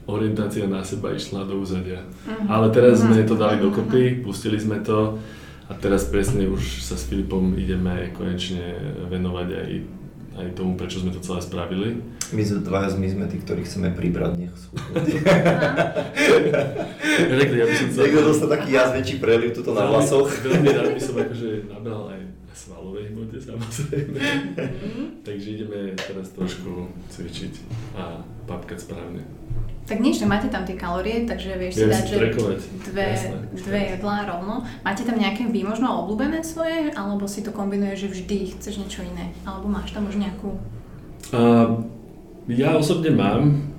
orientácia na seba išla do úzadia. Mhm. Ale teraz sme Mhm. to dali Mhm. dokopy, pustili sme to a teraz presne už sa s Filipom ideme konečne venovať aj, aj tomu, prečo sme to celé spravili. My sme dvaja, my sme tí, ktorí chceme pribrať, nech schudnúť. Rekli, ja by som Niekto dostal taký jazd väčší preliv tuto na vlasoch. Veľmi rád by som akože nabral aj na svalovej hmote samozrejme. Takže ideme teraz trošku cvičiť a papkať správne. Tak nič, máte tam tie kalórie, takže vieš si dať, si že dve, Jasné. dve jedlá rovno. Máte tam nejaké vy možno obľúbené svoje, alebo si to kombinuješ, že vždy chceš niečo iné? Alebo máš tam už nejakú... A ja osobne mám,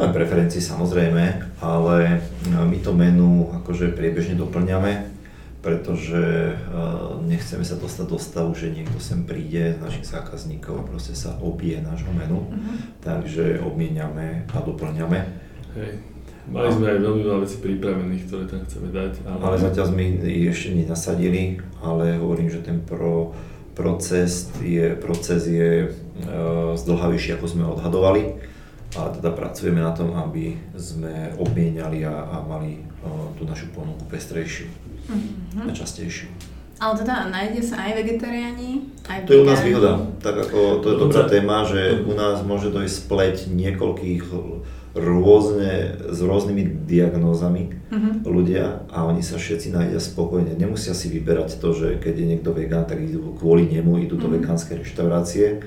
Máme preferencie samozrejme, ale my to menu akože priebežne doplňame, pretože uh, nechceme sa dostať do stavu, že niekto sem príde z našich zákazníkov a proste sa obije nášho menu, takže obmieniame a doplňame. hej, mali sme aj veľmi veľa vecí pripravených, ktoré tam chceme dať, ale, Ale zatiaľ sme ich ešte nenasadili, ale hovorím, že ten pro, proces je, proces je uh, zdlhavejší, ako sme odhadovali. Ale teda pracujeme na tom, aby sme obmieniali a, a mali uh, tú našu ponuku pestrejšiu a častejšiu. Ale teda nájde sa aj vegetariáni, aj To je u nás výhoda. Tak ako to je dobrá Dokonca- téma, že u nás môže dojsť spleť niekoľkých rôzne, s rôznymi diagnózami Mhm. ľudia a oni sa všetci nájdia spokojne. Nemusia si vyberať to, že keď je niekto vegán, tak idú kvôli nemu, idú do Mhm. vegánskej reštaurácie,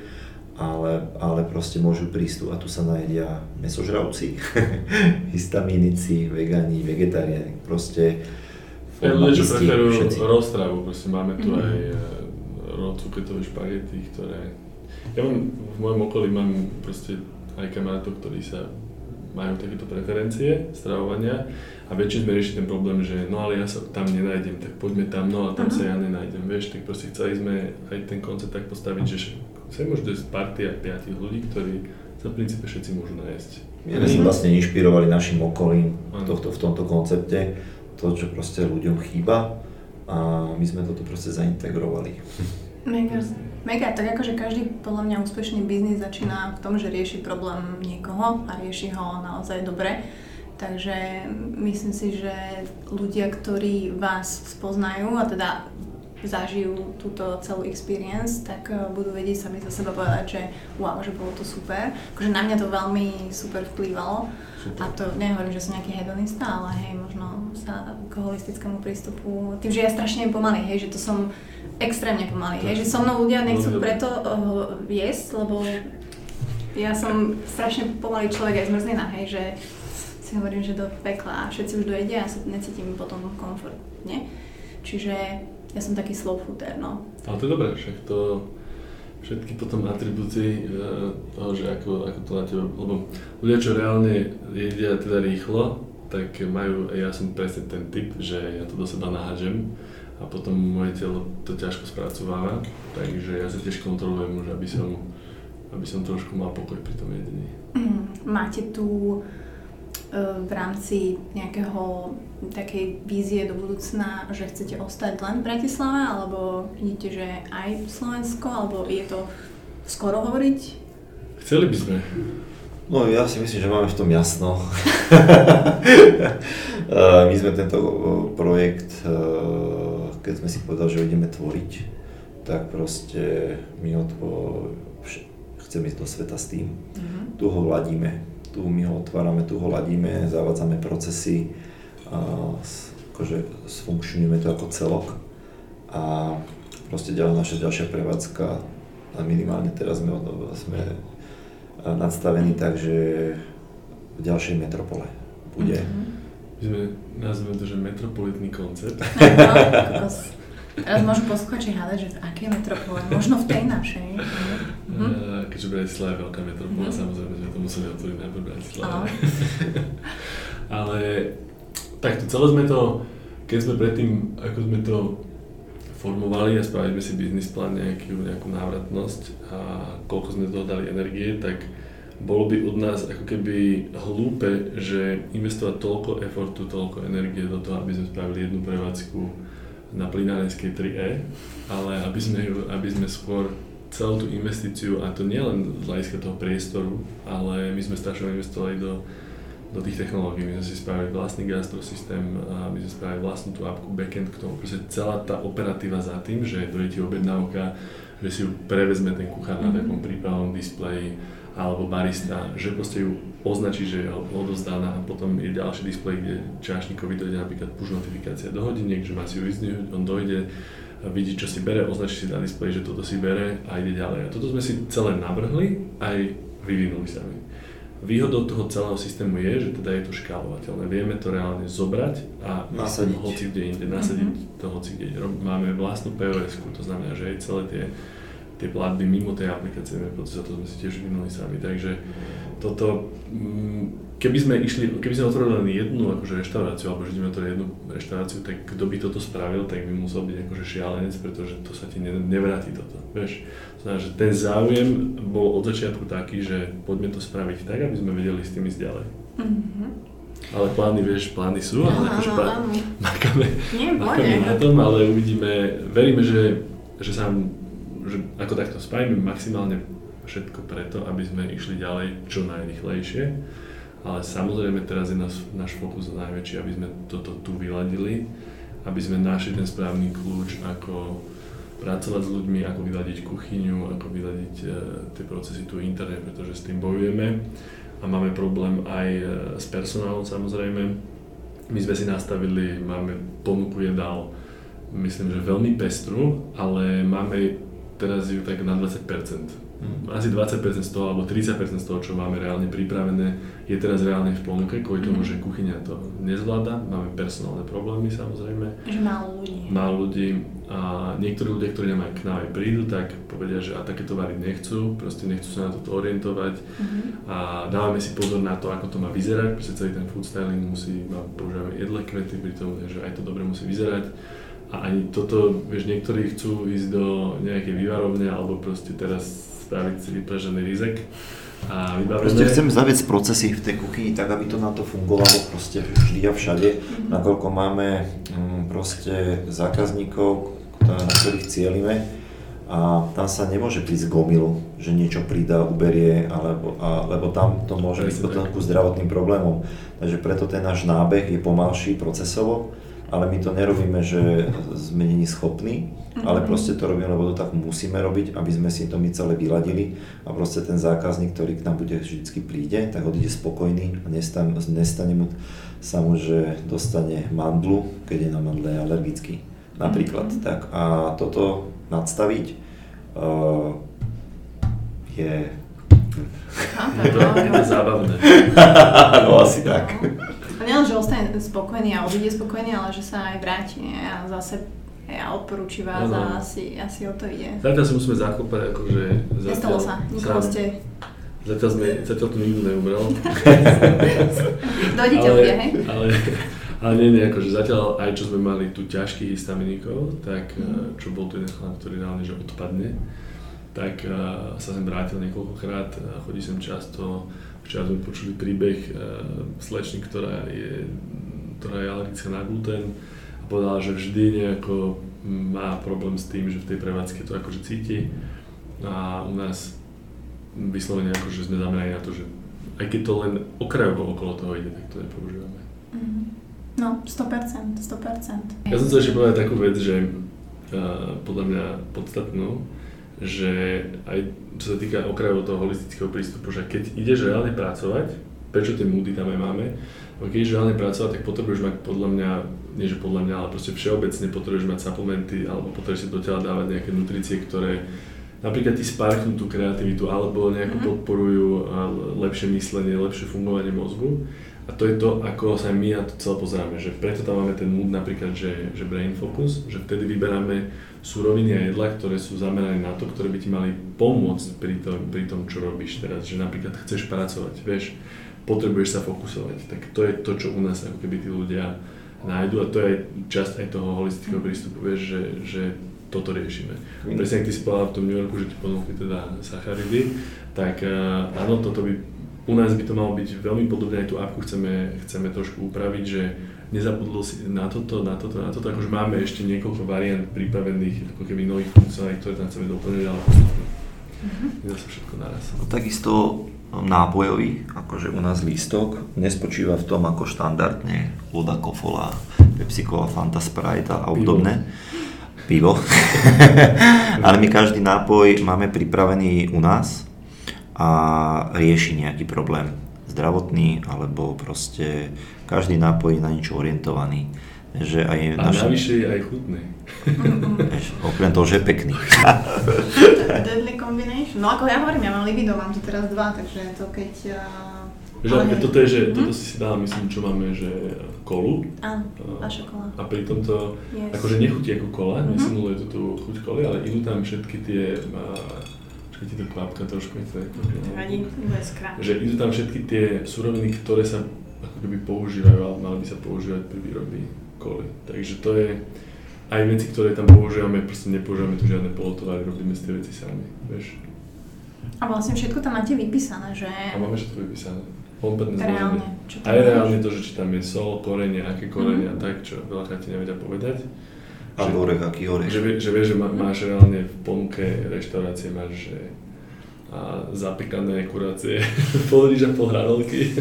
ale, ale proste môžu prísť tu a tu sa nájdia mesožravci, histamínici, vegáni, vegetariáni, proste aj ľudia, čo preferujú všetci. roztravu, proste máme tu Mhm. aj e, ro- cukretové špagety, ktoré... Ja mám, v mojom okolí mám proste aj kamarátov, ktorí sa majú takéto preferencie stravovania a väčšine sme riešili ten problém, že no ale ja sa tam nenájdem, tak poďme tam, no a tam Aha. sa ja nenájdem, vieš, tak proste chceli sme aj ten koncept tak postaviť, že sem môže dojsť partia piatich ľudí, ktorí sa v princípe všetci môžu nájsť. My sme sa vlastne inšpirovali našim okolím tohto, v tomto koncepte, to, čo proste ľuďom chýba a my sme toto proste zaintegrovali. Mega, mega, tak akože každý podľa mňa úspešný biznis začína v tom, že rieši problém niekoho a rieši ho naozaj dobre. Takže myslím si, že ľudia, ktorí vás spoznajú a teda zažijú túto celú experience, tak eh, budú vedieť sami za seba povedať, že wow, že bolo to super. Akože na mňa to veľmi super vplývalo. A to nehovorím, že som nejaký hedonista, ale hej, možno sa k holistickému prístupu, tým, že ja strašne pomalý, hej, že to som extrémne pomalý, hej, že so mnou ľudia nechcú Veľmi dobré. preto uh, jesť, lebo ja som strašne pomalý človek aj zmrzlina, hej, že si hovorím, že do pekla a všetci už dojedia a sa necítim potom komfortne. Čiže ja som taký slow fooder, no. Ale to je dobré, však to všetky potom atribúty e, toho, že ako, ako to na teba, lebo ľudia, čo reálne jedia teda rýchlo, tak majú, ja som presne ten typ, že ja to do seba nahádžem a potom moje telo to ťažko spracováva, takže ja sa tiež kontrolujem už, aby som, aby som trošku mal pokoj pri tom jedení. Mm, Máte tu e, v rámci nejakého takej vízie do budúcna, že chcete ostať len v Bratislave, alebo vidíte, že aj Slovensko, alebo je to skoro hovoriť? Chceli by sme, No ja si myslím, že máme v tom jasno. Eh, My sme tento eh, projekt, keď sme si povedali, že ideme tvoriť, tak proste my ho chceme ísť do sveta s tým. Tu ho ladíme, tu my ho otvárame, tu ho ladíme, zavádzame procesy, akože sfunkčňujeme to ako celok a proste ďalej naša ďalšia prevádzka a minimálne teraz sme, sme nadstavení tak, že v ďalšej metropole bude. my sme, nazveme to, že metropolitný koncept. Teraz môžu posluchači hádať, že akej metropole, možno v tej našej. Mhm. Eh, Keďže Bratislava je veľká metropola, Mhm. samozrejme sme to museli otvoriť najprv. Áno. Ale takto celé sme to, keď sme predtým, ako sme to formovali a spravili sme si biznis plán, nejakú, nejakú návratnosť a koľko sme toho dali energie, tak bolo by od nás ako keby hlúpe, že investovať toľko efortu, toľko energie do toho, aby sme spravili jednu prevádzku na plinárenskej 3E, ale aby sme, aby sme skôr celú tú investíciu, a to nie len z hľadiska toho priestoru, ale my sme strašne investovali do, do tých technológií. My sme si spravili vlastný gastrosystém, my sme spravili vlastnú tú appku backend k tomu. Proste celá tá operatíva za tým, že dojde ti objednávka, že si ju prevezme ten kuchár na Mhm. takom prípravnom displeji, alebo barista, že proste ju označí, že je odozdaná a potom je ďalší displej, kde čašníkovi dojde napríklad push notifikácia do hodiniek, že má si ju vyzdvihnúť, on dojde, vidí, čo si bere, označí si na displeji, že toto si bere a ide ďalej. A toto sme si celé navrhli aj vyvinuli sami. výhodou toho celého systému je, že teda je to škálovateľné. Vieme to reálne zobrať a nasadiť hoci kde inde, nasadiť mm-hmm. to hoci kde. Máme vlastnú pos to znamená, že aj celé tie, tie platby mimo tej aplikácie vieme procesovať, to sme si tiež vynuli sami. Takže toto, mm, keby sme išli, keby sme otvorili len jednu akože reštauráciu, alebo že ideme otvoriť jednu reštauráciu, tak kto by toto spravil, tak by musel byť akože šialenec, pretože to sa ti nevráti toto. Vieš, Znamená, že ten záujem bol od začiatku taký, že poďme to spraviť tak, aby sme vedeli s tým ísť ďalej. Mm-hmm. Ale plány, vieš, plány sú, ale akože plá... makáme, makáme na tom, ale uvidíme, veríme, že, že sa že ako takto spravíme maximálne všetko preto, aby sme išli ďalej čo najrychlejšie. Ale samozrejme teraz je náš, náš fokus najväčší, aby sme toto tu vyladili, aby sme našli ten správny kľúč, ako pracovať s ľuďmi, ako vyladiť kuchyňu, ako vyladiť e, tie procesy tu interne, pretože s tým bojujeme a máme problém aj e, s personálom samozrejme. My sme si nastavili, máme ponuku jedál, myslím, že veľmi pestru, ale máme teraz ju tak na 20%. Asi 20% z toho alebo 30% z toho, čo máme reálne pripravené, je teraz reálne v ponuke, kvôli tomu, mm. že kuchyňa to nezvláda, máme personálne problémy samozrejme. Že málo ľudí. Málo ľudí a niektorí ľudia, ktorí nám aj k nám prídu, tak povedia, že a takéto variť nechcú, proste nechcú sa na toto orientovať mm-hmm. a dávame si pozor na to, ako to má vyzerať, pretože celý ten food styling musí, používame jedle kvety, pri tom, že aj to dobre musí vyzerať a ani toto, vieš, niektorí chcú ísť do nejakej vývarovne alebo proste teraz spraviť si vypražený rizek a vybavené. Proste chcem zaviesť procesy v tej kuchyni tak, aby to na to fungovalo proste vždy a všade, mm-hmm. nakoľko máme mm, proste zákazníkov, na ktorých cieľime a tam sa nemôže prísť k omilu, že niečo pridá, uberie, alebo, a, lebo tam to môže byť potom ku zdravotným problémom. Takže preto ten náš nábeh je pomalší procesovo, ale my to nerobíme, že sme není schopní. Ale proste to robíme, lebo to tak musíme robiť, aby sme si to my celé vyladili a proste ten zákazník, ktorý k nám bude vždycky príde, tak odíde spokojný a nestane, nestane mu sa mu, že dostane mandlu, keď je na mandle alergický. Napríklad. Mm-hmm. Tak a toto nadstaviť uh, je... Je to, je to zábavné. no asi tak. A nielen, že ostane spokojný a odíde spokojný, ale že sa aj vráti a zase ja odporúči vás no, no. a asi, asi o to ide. Zatiaľ si musíme zakopať, akože... Zatiaľ, Nestalo sa, nikoho ste... Zatiaľ, sme, zatiaľ to nikto neumrel. Dojdete ľudia, hej? Ale, ale nie, nie, akože zatiaľ aj čo sme mali tu ťažkých histaminikov, tak mm. čo bol tu jeden chlap, ktorý reálne že odpadne, tak uh, sa sem vrátil niekoľkokrát, chodí sem často, Včera sme počuli príbeh uh, slečny, ktorá je, ktorá je alergická na gluten povedala, že vždy nejako má problém s tým, že v tej prevádzke to akože cíti a u nás vyslovene akože sme zamerali na to, že aj keď to len okrajovo okolo toho ide, tak to nepoužívame. Mm-hmm. No, 100%, 100%. Ja som chcel ešte povedať takú vec, že uh, podľa mňa podstatnú, že aj čo sa týka okrajovo toho holistického prístupu, že keď ideš reálne pracovať, prečo tie múdy tam aj máme, keď ideš reálne pracovať, tak potrebuješ mať podľa mňa, nie že podľa mňa, ale proste všeobecne potrebuješ mať suplementy alebo potrebuješ si do tela dávať nejaké nutrície, ktoré napríklad ti sparknú tú kreativitu alebo nejako mm-hmm. podporujú lepšie myslenie, lepšie fungovanie mozgu. A to je to, ako sa my na to celé pozeráme, že preto tam máme ten mood napríklad, že, že brain focus, že vtedy vyberáme suroviny a jedla, ktoré sú zamerané na to, ktoré by ti mali pomôcť pri tom, pri tom čo robíš teraz. Že napríklad chceš pracovať, vieš, potrebuješ sa fokusovať. Tak to je to, čo u nás ako keby tí ľudia nájdu a to je časť aj toho holistického prístupu, vieš, že, že toto riešime. Mm. Presne ak ty si v tom New Yorku, že ti ponúkli teda sacharidy, tak uh, áno, toto by, u nás by to malo byť veľmi podobné, aj tú apku chceme, chceme trošku upraviť, že nezabudlo si na toto, na toto, na toto, akože máme ešte niekoľko variant pripravených, ako keby nových funkcií, ktoré tam chceme doplniť, ale mm-hmm. sa všetko naraz. No, takisto nápojový, akože u nás lístok, nespočíva v tom ako štandardne voda, kofola, Pepsi Cola, Fanta Sprite a obdobné. Pivo. ale my každý nápoj máme pripravený u nás a rieši nejaký problém zdravotný alebo proste každý nápoj je na niečo orientovaný. Že aj a naša... navyše je aj chutný. okrem toho, že je pekný. Deadly combination. No ako ja hovorím, ja mám libido, mám tu teraz dva, takže to keď uh, Že Ale- toto je, že Mhm. toto si si dala, myslím, čo máme, že kolu. Áno, A- vaša kola. A pritom to Yes. akože nechutí ako kola, Mhm. nesimuluje to tú chuť koly, ale idú tam všetky tie, a, čakaj ti to kvapka trošku, mi to je Vadí, bude skrát. že idú tam všetky tie suroviny, ktoré sa ako keby používajú, ale mali by sa používať pri výrobe koly. Takže to je aj veci, ktoré tam používame, proste nepoužívame tu žiadne polotovary, robíme si tie veci sami, vieš. A vlastne všetko tam máte vypísané, že A máme všetko vypísané. Kompletné reálne, čo Aj máš. reálne to, že či tam je sol, korene, aké korene Mhm. a tak, čo veľakrát ti nevedia povedať. A Že- orech, aký orech. Že, že vieš, že má, máš reálne v ponuke reštaurácie, máš že a zapekané kurácie, pol rýža, pol hranolky.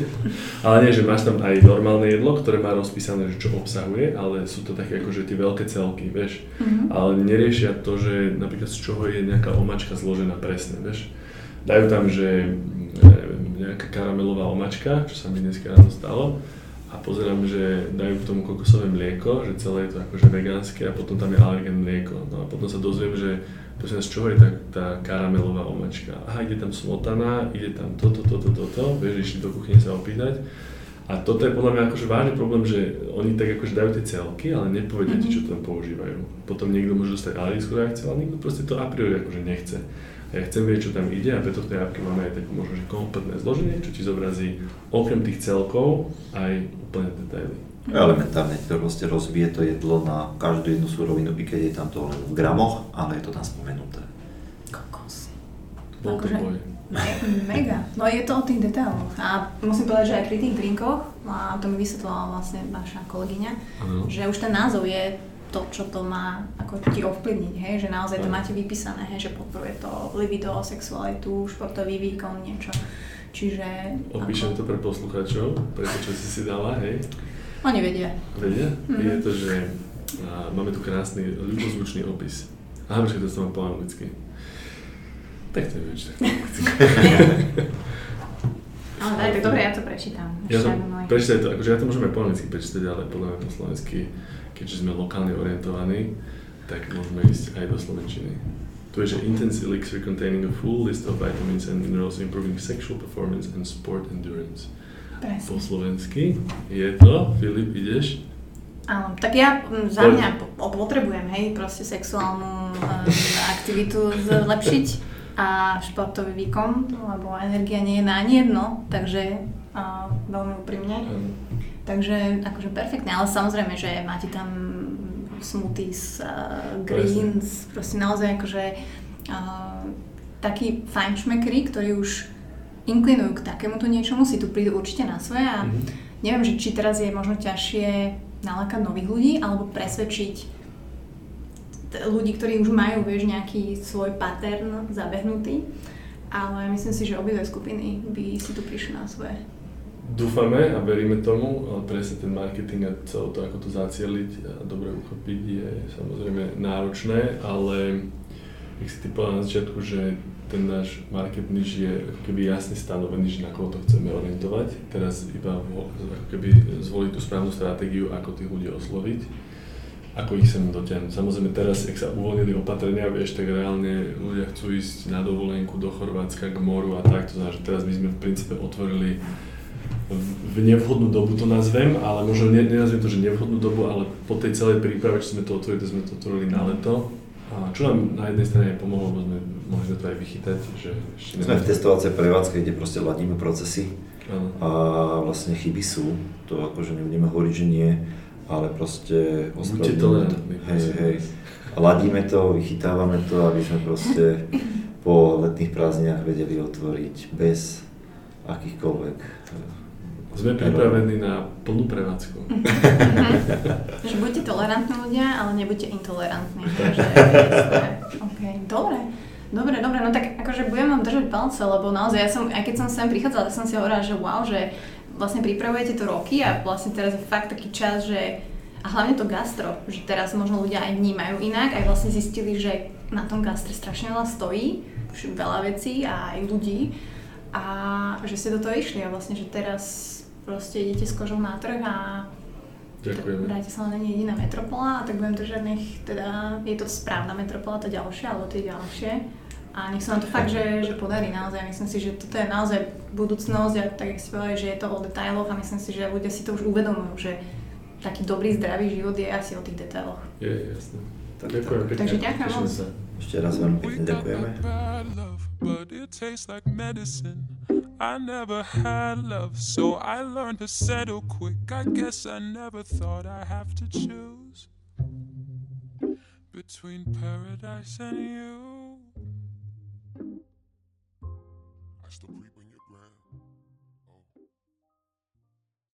ale nie, že máš tam aj normálne jedlo, ktoré má rozpísané, že čo obsahuje, ale sú to také akože tie veľké celky, vieš. Mhm. Ale neriešia to, že napríklad z čoho je nejaká omačka zložená presne, vieš. Dajú tam, že nejaká karamelová omačka, čo sa mi dneska ráno stalo, a pozerám, že dajú k tomu kokosové mlieko, že celé je to akože vegánske a potom tam je alergen mlieko. No a potom sa dozviem, že prosím vás, z čoho je tá, tá karamelová omačka. Aha, ide tam smotana, ide tam toto, toto, toto, vieš, išli do kuchyne sa opýtať. A toto je podľa mňa akože vážny problém, že oni tak akože dajú tie celky, ale nepovedia ti, čo tam používajú. Potom niekto môže dostať alergickú reakciu, ale niekto proste to a priori akože nechce. A ja chcem vedieť, čo tam ide a preto v tej appke máme aj takú možno, že kompletné zloženie, čo ti zobrazí okrem tých celkov aj úplne detaily. Elementárne to proste rozbije to jedlo na každú jednu surovinu, i keď je tam to len v gramoch, ale je to tam spomenuté. kokos. Bol Akože-. Me- Mega. No je to o tých detailoch. A musím povedať, že aj pri tých drinkoch, a to mi vysvetlila vlastne vaša kolegyňa, Áno. že už ten názov je to, čo to má ako ti ovplyvniť, hej? že naozaj to máte vypísané, hej? že podporuje to libido, sexualitu, športový výkon, niečo. Čiže... Opíšem ako- to pre poslucháčov, pre to, čo si si dala, hej. Oni vedia. Vedia? Mhm. Je to, že a, máme tu krásny ľubozvučný opis. Aha, počkaj, to mám po anglicky. Tak to je tak po anglicky. Ale tak dobre, ja to prečítam. Ja to, prečítaj to, akože ja to môžem aj po anglicky prečítať, ale podľa mňa po slovensky, keďže sme lokálne orientovaní, tak môžeme ísť aj do slovenčiny. Tu je, že Intense Elixir containing a full list of vitamins and minerals improving sexual performance and sport endurance. Po Presne. slovensky je to, Filip, ideš? Áno, tak ja mm, za mňa po- potrebujem, hej, proste sexuálnu um, aktivitu zlepšiť a športový výkon, lebo energia nie je na ani jedno, takže uh, veľmi úprimne. Áno. Takže akože perfektne, ale samozrejme, že máte tam smoothies, uh, greens, proste naozaj akože uh, takí fajnšmekry, ktorí už inklinujú k takémuto niečomu, si tu prídu určite na svoje a Mhm. neviem, že či teraz je možno ťažšie nalákať nových ľudí alebo presvedčiť t- ľudí, ktorí už majú, vieš, nejaký svoj pattern zabehnutý. Ale myslím si, že obidve skupiny by si tu prišli na svoje. Dúfame a veríme tomu, ale presne ten marketing a celé to, ako to zacieliť a dobre uchopiť je samozrejme náročné, ale jak si ty povedal na začiatku, že ten náš market niche je keby jasne stanovený, že na koho to chceme orientovať. Teraz iba keby zvoliť tú správnu stratégiu, ako tých ľudí osloviť, ako ich sem dotiahnuť. Samozrejme teraz, ak sa uvoľnili opatrenia, vieš, tak reálne ľudia chcú ísť na dovolenku do Chorvátska k moru a tak, to znamená, že teraz my sme v princípe otvorili v- nevhodnú dobu to nazvem, ale možno ne, nenazvem to, že nevhodnú dobu, ale po tej celej príprave, čo sme to otvorili, sme to otvorili na leto. Čo nám na jednej strane pomohlo, lebo sme mohli sme to aj vychytať, že ešte Sme v testovacej prevádzke, kde proste ladíme procesy Áno. a vlastne chyby sú, to akože nebudeme hovoriť, že nie, ale proste ospravedlňujeme to. tolerantní, Hej, hej. ladíme to, vychytávame to, aby sme proste po letných prázdninách vedeli otvoriť bez akýchkoľvek Sme pripravení na plnú prevádzku. Že buďte tolerantní ľudia, ale nebuďte intolerantní. Takže, okay. Dobre. Dobre, dobre, no tak akože budem vám držať palce, lebo naozaj ja som, aj keď som sem prichádzala, tak som si hovorila, že wow, že vlastne pripravujete to roky a vlastne teraz je fakt taký čas, že a hlavne to gastro, že teraz možno ľudia aj vnímajú inak, aj vlastne zistili, že na tom gastre strašne veľa stojí, už veľa vecí a aj ľudí a že ste do toho išli a vlastne, že teraz proste idete s kožou na trh a Ďakujeme. Bratislava nie je jediná metropola, a tak budem držať nech teda, je to správna metropola, tá ďalšia, alebo tie ďalšie. A nech sa nám to fakt, že, že podarí naozaj. Myslím si, že toto je naozaj budúcnosť a tak, si povedali, že je to o detailoch a myslím si, že ľudia si to už uvedomujú, že taký dobrý, zdravý život je asi o tých detailoch. Je, jasné. Tak, ďakujem pekne. Takže ďakujem moc. Ešte raz veľmi pekne ďakujeme. I never had love, so I learned to settle quick. I guess I never thought I'd have to choose between paradise and you.